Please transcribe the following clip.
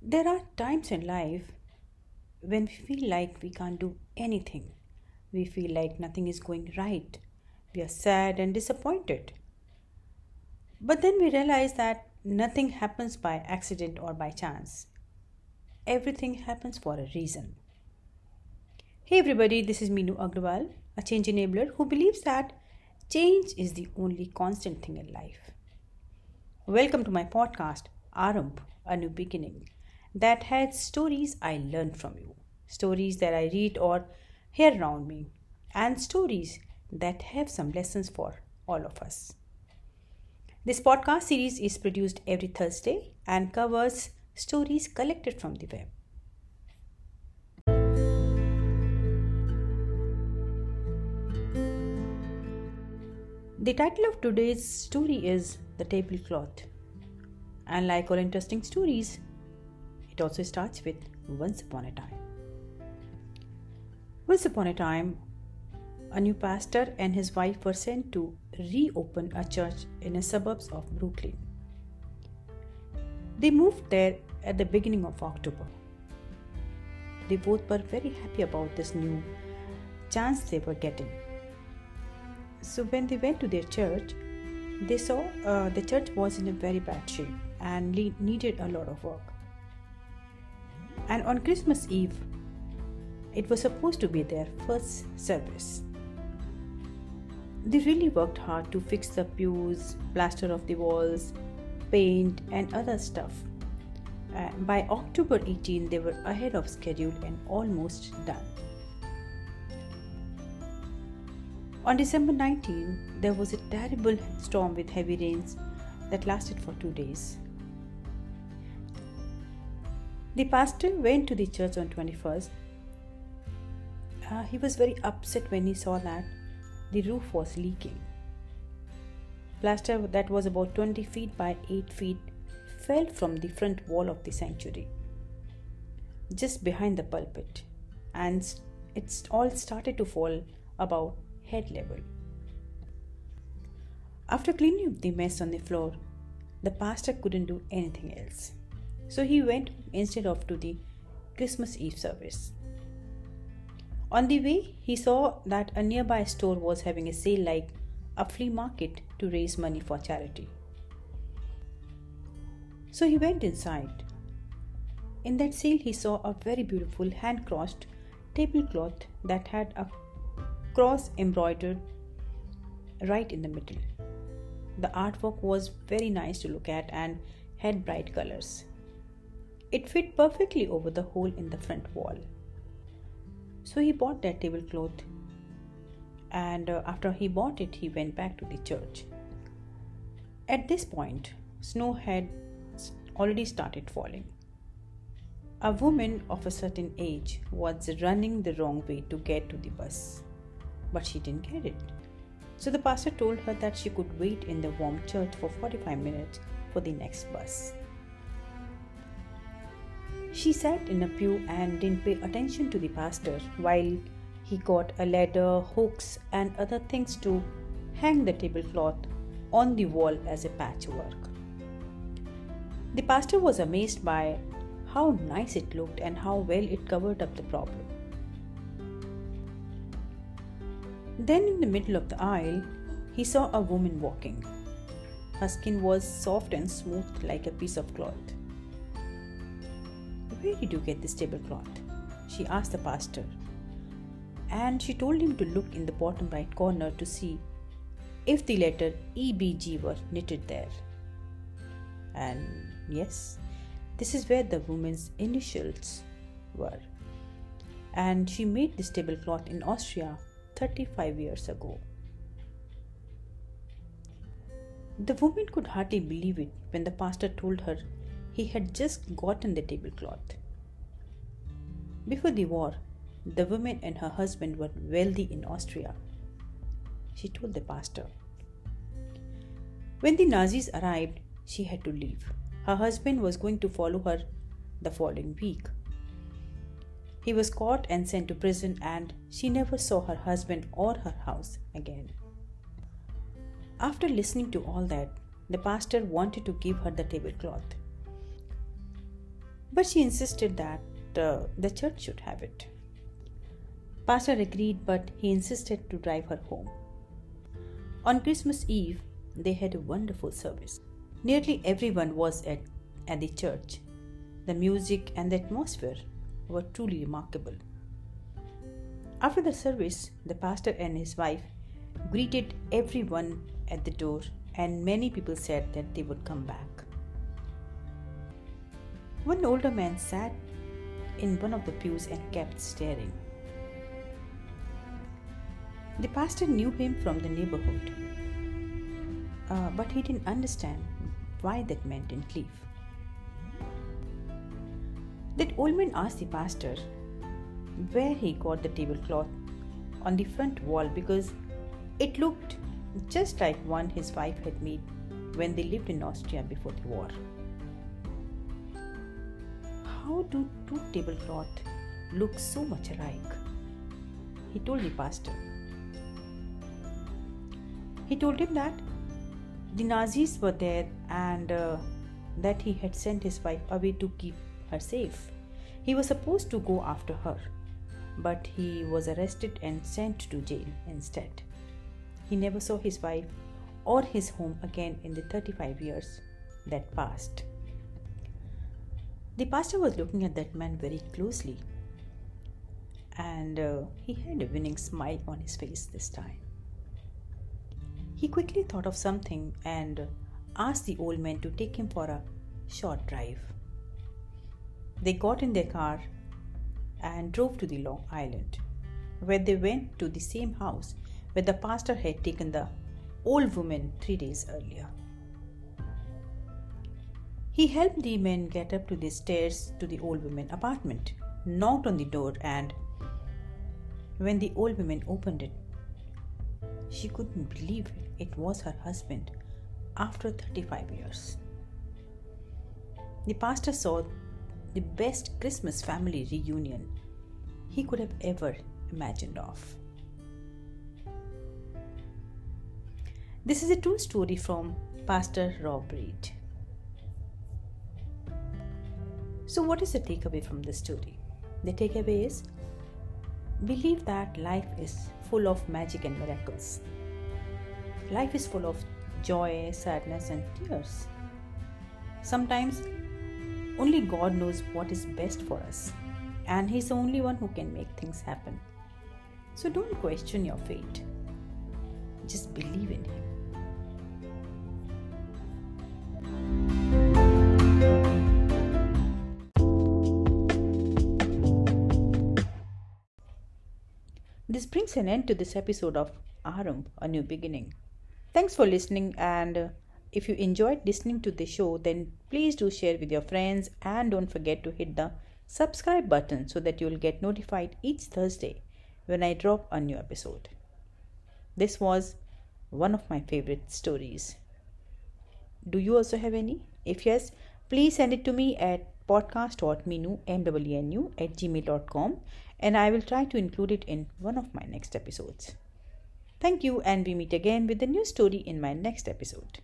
There are times in life when we feel like we can't do anything. We feel like nothing is going right. We are sad and disappointed. But then we realize that nothing happens by accident or by chance. Everything happens for a reason. Hey everybody, this is Meenu Agrawal, a change enabler who believes that change is the only constant thing in life. Welcome to my podcast, Arambh, a new beginning that has stories I learned from you, stories that I read or hear around me, and stories that have some lessons for all of us. This podcast series is produced every Thursday and covers stories collected from the web. The title of today's story is The Tablecloth. And like all interesting stories, it also starts with Once Upon a Time. Once upon a time, a new pastor and his wife were sent to reopen a church in the suburbs of Brooklyn. They moved there at the beginning of October. They both were very happy about this new chance they were getting. So, when they went to their church, they saw uh, the church was in a very bad shape and needed a lot of work. And on Christmas Eve, it was supposed to be their first service. They really worked hard to fix the pews, plaster of the walls, paint, and other stuff. Uh, by October 18, they were ahead of schedule and almost done. On December 19, there was a terrible storm with heavy rains that lasted for two days. The pastor went to the church on 21st. Uh, he was very upset when he saw that the roof was leaking. Plaster that was about 20 feet by 8 feet fell from the front wall of the sanctuary, just behind the pulpit, and it all started to fall about head level. After cleaning up the mess on the floor, the pastor couldn't do anything else. So he went instead of to the Christmas Eve service. On the way, he saw that a nearby store was having a sale like a flea market to raise money for charity. So he went inside. In that sale, he saw a very beautiful hand crossed tablecloth that had a cross embroidered right in the middle. The artwork was very nice to look at and had bright colors. It fit perfectly over the hole in the front wall. So he bought that tablecloth, and uh, after he bought it, he went back to the church. At this point, snow had already started falling. A woman of a certain age was running the wrong way to get to the bus, but she didn't get it. So the pastor told her that she could wait in the warm church for 45 minutes for the next bus. She sat in a pew and didn't pay attention to the pastor while he got a ladder, hooks, and other things to hang the tablecloth on the wall as a patchwork. The pastor was amazed by how nice it looked and how well it covered up the problem. Then, in the middle of the aisle, he saw a woman walking. Her skin was soft and smooth like a piece of cloth. Where did you get this tablecloth? She asked the pastor. And she told him to look in the bottom right corner to see if the letter EBG were knitted there. And yes, this is where the woman's initials were. And she made this tablecloth in Austria 35 years ago. The woman could hardly believe it when the pastor told her he had just gotten the tablecloth. Before the war, the woman and her husband were wealthy in Austria. She told the pastor. When the Nazis arrived, she had to leave. Her husband was going to follow her the following week. He was caught and sent to prison, and she never saw her husband or her house again. After listening to all that, the pastor wanted to give her the tablecloth. But she insisted that uh, the church should have it. Pastor agreed, but he insisted to drive her home. On Christmas Eve, they had a wonderful service. Nearly everyone was at, at the church. The music and the atmosphere were truly remarkable. After the service, the pastor and his wife greeted everyone at the door, and many people said that they would come back. One older man sat in one of the pews and kept staring. The pastor knew him from the neighborhood, uh, but he didn't understand why that man didn't leave. That old man asked the pastor where he got the tablecloth on the front wall because it looked just like one his wife had made when they lived in Austria before the war. How do two tablecloths look so much alike? He told the pastor. He told him that the Nazis were there and uh, that he had sent his wife away to keep her safe. He was supposed to go after her, but he was arrested and sent to jail instead. He never saw his wife or his home again in the 35 years that passed. The pastor was looking at that man very closely, and uh, he had a winning smile on his face this time. He quickly thought of something and asked the old man to take him for a short drive. They got in their car and drove to the Long Island, where they went to the same house where the pastor had taken the old woman three days earlier. He helped the men get up to the stairs to the old woman's apartment, knocked on the door, and when the old woman opened it, she couldn't believe it was her husband after 35 years. The pastor saw the best Christmas family reunion he could have ever imagined of. This is a true story from Pastor Rob Reed. So, what is the takeaway from this story? The takeaway is believe that life is full of magic and miracles. Life is full of joy, sadness, and tears. Sometimes only God knows what is best for us, and He's the only one who can make things happen. So don't question your fate, just believe in Him. This brings an end to this episode of Arambh, A New Beginning. Thanks for listening, and uh, if you enjoyed listening to the show, then please do share with your friends and don't forget to hit the subscribe button so that you'll get notified each Thursday when I drop a new episode. This was one of my favorite stories. Do you also have any? If yes, please send it to me at podcast.minu, at gmail.com and I will try to include it in one of my next episodes. Thank you, and we meet again with a new story in my next episode.